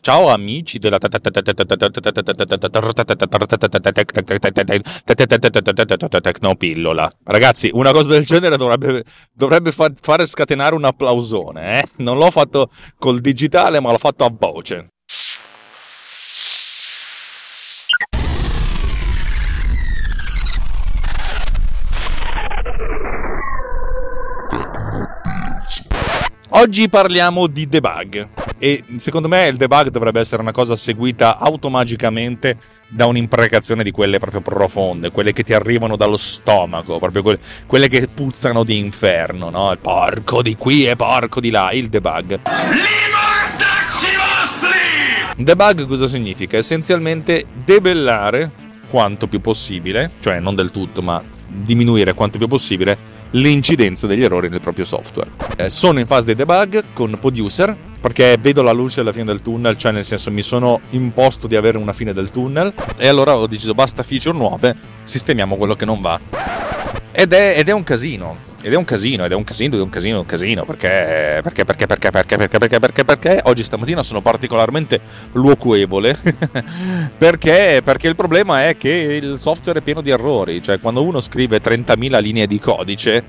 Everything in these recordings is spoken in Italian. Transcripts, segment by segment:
Ciao amici della Tecnopillola. Ragazzi, una cosa del genere dovrebbe, dovrebbe far, fare scatenare un applausone. Eh? Non l'ho fatto col digitale, ma l'ho fatto a voce. Oggi parliamo di debug e secondo me il debug dovrebbe essere una cosa seguita automaticamente da un'imprecazione di quelle proprio profonde, quelle che ti arrivano dallo stomaco, proprio quelle, quelle che puzzano di inferno, no? Il porco di qui e porco di là, il debug. Debug cosa significa? Essenzialmente debellare quanto più possibile, cioè non del tutto, ma diminuire quanto più possibile l'incidenza degli errori nel proprio software. Eh, sono in fase di debug con Producer perché vedo la luce alla fine del tunnel, cioè nel senso mi sono imposto di avere una fine del tunnel e allora ho deciso basta feature nuove, sistemiamo quello che non va. Ed è, ed è un casino. Ed è un casino, ed è un casino, ed è un casino, un casino, perché, perché, perché, perché, perché, perché, perché, perché, perché oggi stamattina sono particolarmente luocuevole, perché, perché il problema è che il software è pieno di errori, cioè quando uno scrive 30.000 linee di codice,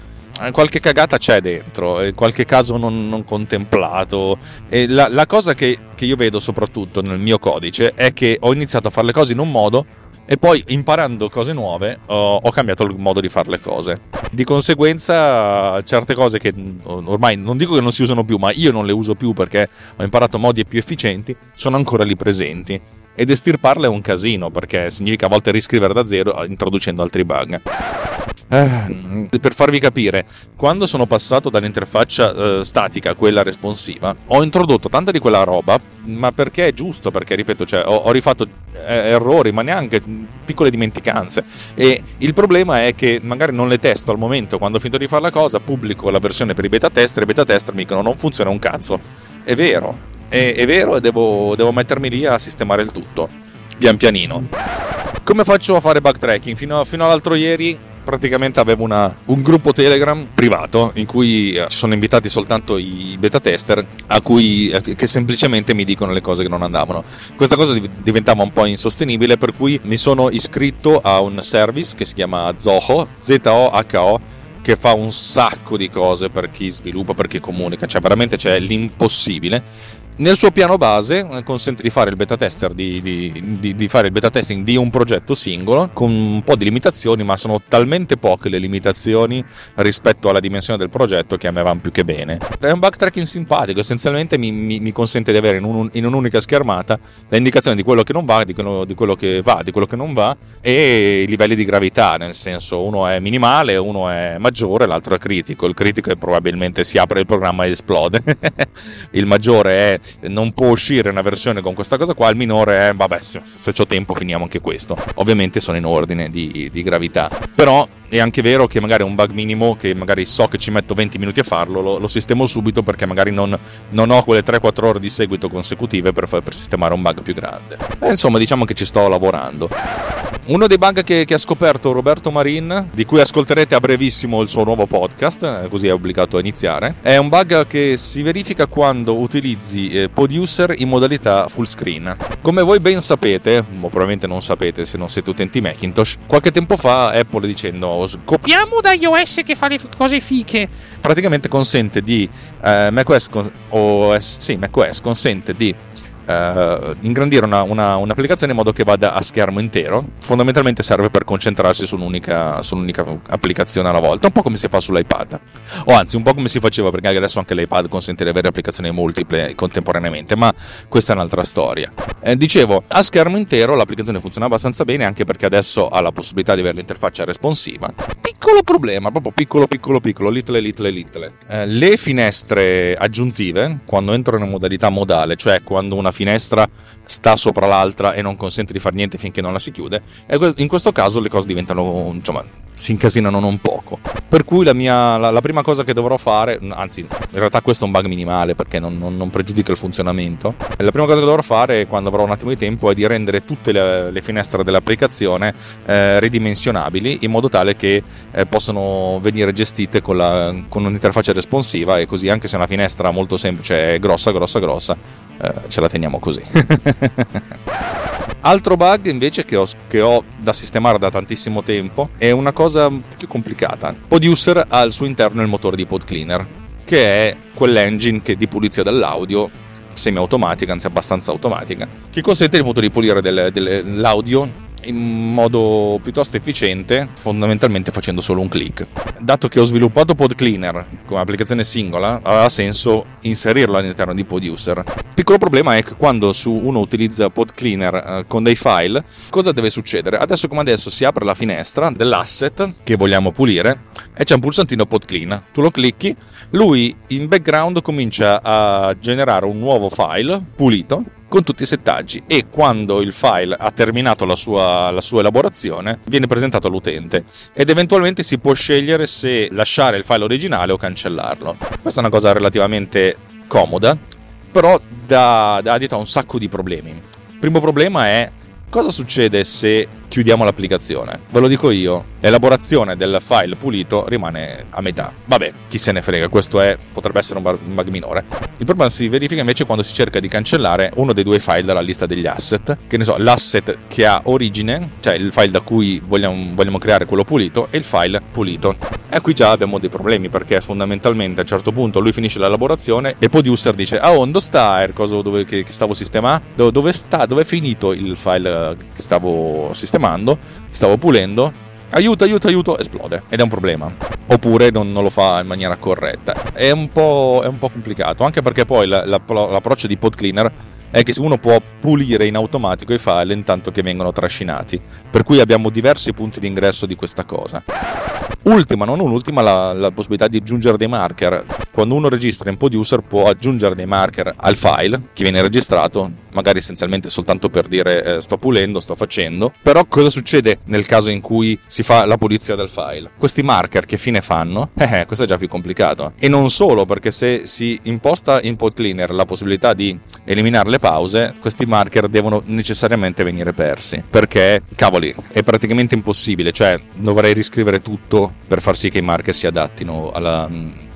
qualche cagata c'è dentro, qualche caso non, non contemplato. E la, la cosa che, che io vedo soprattutto nel mio codice è che ho iniziato a fare le cose in un modo e poi imparando cose nuove ho, ho, cambiato il modo di fare le cose. Di conseguenza certe cose che ormai non dico che non si usano più, ma io non le uso più perché ho imparato modi più efficienti, sono ancora lì presenti. Ed estirparle è un casino perché significa a volte riscrivere da zero introducendo altri bug. Eh, per farvi capire, quando sono passato dall'interfaccia eh, statica a quella responsiva, ho introdotto tanta di quella roba, ma perché è giusto, perché ripeto, cioè, ho, ho, rifatto eh, errori, ma neanche piccole dimenticanze. E il problema è che magari non le testo al momento, quando ho finito di fare la cosa, pubblico la versione per i beta tester e i beta tester mi dicono non funziona un cazzo. È vero, è, è vero e devo, devo mettermi lì a sistemare il tutto, pian pianino. Come faccio a fare bug tracking? Fino, fino all'altro ieri praticamente avevo una, un gruppo Telegram privato in cui ci sono invitati soltanto i beta tester cui, che semplicemente mi dicono le cose che non andavano. Questa cosa diventava un po' insostenibile per cui mi sono iscritto a un service che si chiama Zoho, Z-O-H-O, che fa un sacco di cose per chi sviluppa, per chi comunica, cioè veramente c'è l'impossibile nel suo piano base eh, consente di fare il beta di, di, di, di, fare il beta testing di un progetto singolo con un po' di limitazioni ma sono talmente poche le limitazioni rispetto alla dimensione del progetto che a me vanno più che bene. È un backtracking simpatico essenzialmente mi, mi, mi consente di avere in, un, in, un'unica schermata le indicazioni di quello che non va di quello, di quello che va di quello che non va e i livelli di gravità nel senso uno è minimale uno è maggiore l'altro è critico. Il critico è probabilmente si apre il programma ed esplode. Il maggiore è non può uscire una versione con questa cosa qua, il minore è, vabbè, se, se ho tempo finiamo anche questo. Ovviamente sono in ordine di, di gravità. Però è anche vero che magari un bug minimo che magari so che ci metto 20 minuti a farlo, lo, lo sistemo subito perché magari non, non ho quelle 3-4 ore di seguito consecutive per, per sistemare un bug più grande. E insomma, diciamo che ci sto lavorando. Uno dei bug che, che, ha scoperto Roberto Marin, di cui ascolterete a brevissimo il suo nuovo podcast, eh, così è obbligato a iniziare, è un bug che si verifica quando utilizzi eh, Producer in modalità full screen. Come voi ben sapete, o probabilmente non sapete se non siete utenti Macintosh, qualche tempo fa Apple dicendo copiamo da iOS che fa le cose fiche. Praticamente consente di eh, macOS, OS, sì, macOS consente di eh, ingrandire una, una, un'applicazione in modo che vada a schermo intero. Fondamentalmente serve per concentrarsi su un'unica, su un'unica applicazione alla volta, un po' come si fa sull'iPad. O anzi, un po' come si faceva perché adesso anche l'iPad consente di avere applicazioni multiple contemporaneamente, ma questa è un'altra storia. Eh, dicevo, a schermo intero l'applicazione funziona abbastanza bene anche perché adesso ha la possibilità di avere l'interfaccia responsiva. Piccolo problema, proprio piccolo, piccolo, piccolo, little, little, little. Eh, le finestre aggiuntive, quando entrano in modalità modale, cioè quando una finestra sta sopra l'altra e non consente di fare niente finché non la si chiude, in questo caso le cose diventano, insomma, si incasinano non poco. Per cui la, mia, la, la, prima cosa che dovrò fare, anzi in realtà questo è un bug minimale perché non, non, non, pregiudica il funzionamento, la prima cosa che dovrò fare quando avrò un attimo di tempo è di rendere tutte le, le finestre dell'applicazione eh, ridimensionabili in modo tale che eh, possano venire gestite con, la, con un'interfaccia responsiva e così anche se una finestra molto semplice è grossa, grossa, grossa, eh, ce la teniamo così. Altro bug invece che ho, che ho, da sistemare da tantissimo tempo è una cosa più complicata. Producer ha al suo interno il motore di Pod Cleaner, che è quell'engine che di pulizia dell'audio semi-automatica, anzi abbastanza automatica, che consente appunto di pulire del, dell'audio in modo piuttosto efficiente, fondamentalmente facendo solo un click. Dato che ho sviluppato Pod Cleaner come applicazione singola, aveva senso inserirlo all'interno di Producer. Il piccolo problema è che quando uno utilizza Pod Cleaner eh, con dei file, cosa deve succedere? Adesso come adesso si apre la finestra dell'asset che vogliamo pulire e c'è un pulsantino Pod Clean. Tu lo clicchi, lui in background comincia a generare un nuovo file pulito con tutti i settaggi e quando il file ha terminato la sua, la sua elaborazione viene presentato all'utente ed eventualmente si può scegliere se lasciare il file originale o cancellarlo. Questa è una cosa relativamente comoda, però dà, dà adito a un sacco di problemi. Primo problema è cosa succede se chiudiamo l'applicazione. Ve lo dico io, l'elaborazione del file pulito rimane a metà. Vabbè, chi se ne frega, questo è, potrebbe essere un bug minore. Il problema si verifica invece quando si cerca di cancellare uno dei due file dalla lista degli asset. Che ne so, l'asset che ha origine, cioè il file da cui vogliamo, vogliamo creare quello pulito, e il file pulito. E qui già abbiamo dei problemi perché fondamentalmente a un certo punto lui finisce l'elaborazione e poi producer dice ah dove sta il coso dove, che, che stavo sistemando? Dove sta? Dove è finito il file che stavo sistemando? Sistemando, stavo pulendo, aiuto, aiuto, aiuto, esplode. Ed è un problema. Oppure non, non lo fa in maniera corretta. È un po', è un po complicato, anche perché poi la, la, l'approccio di pod cleaner è che uno può pulire in automatico i file intanto che vengono trascinati. Per cui abbiamo diversi punti di ingresso di questa cosa. Ultima, non un'ultima, la, la possibilità di aggiungere dei marker. Quando uno registra in Producer può aggiungere dei marker al file che viene registrato, magari essenzialmente soltanto per dire eh, sto pulendo, sto facendo. Però cosa succede nel caso in cui si fa la pulizia del file? Questi marker che fine fanno? Eh, eh, questo è già più complicato. E non solo, perché se si imposta in Pod Cleaner la possibilità di eliminare le pause, questi marker devono necessariamente venire persi. Perché, cavoli, è praticamente impossibile, cioè dovrei riscrivere tutto per far sì che i marker si adattino alla,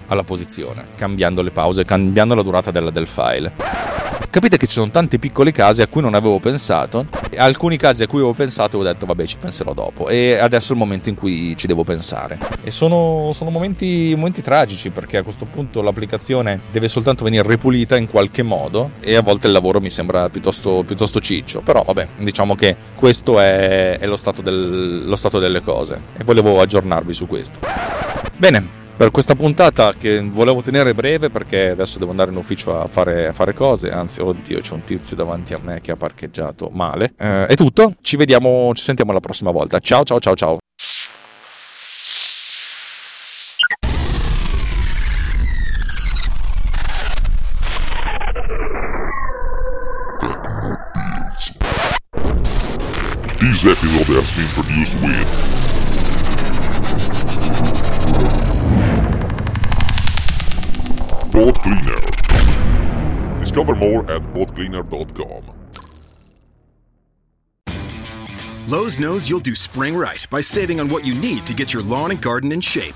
alla posizione, cambiando le pause, cambiando la durata del, del file. Capite che ci sono tanti piccoli casi a cui non avevo pensato, alcuni casi a cui avevo pensato e ho detto vabbè ci penserò dopo e adesso è il momento in cui ci devo pensare. E sono, sono momenti, momenti tragici perché a questo punto l'applicazione deve soltanto venire ripulita in qualche modo e a volte il lavoro mi sembra piuttosto, piuttosto ciccio, però vabbè diciamo che questo è, è lo, stato del, lo stato delle cose e volevo aggiornarvi su questo. Bene, per questa puntata che volevo tenere breve perché adesso devo andare in ufficio a fare, a fare cose, anzi oddio c'è un tizio davanti a me che ha parcheggiato male. Eh, è tutto, ci vediamo, ci sentiamo la prossima volta. Ciao ciao ciao ciao. This episode has been produced with Discover more at podcleaner.com. Lowe's knows you'll do spring right by saving on what you need to get your lawn and garden in shape.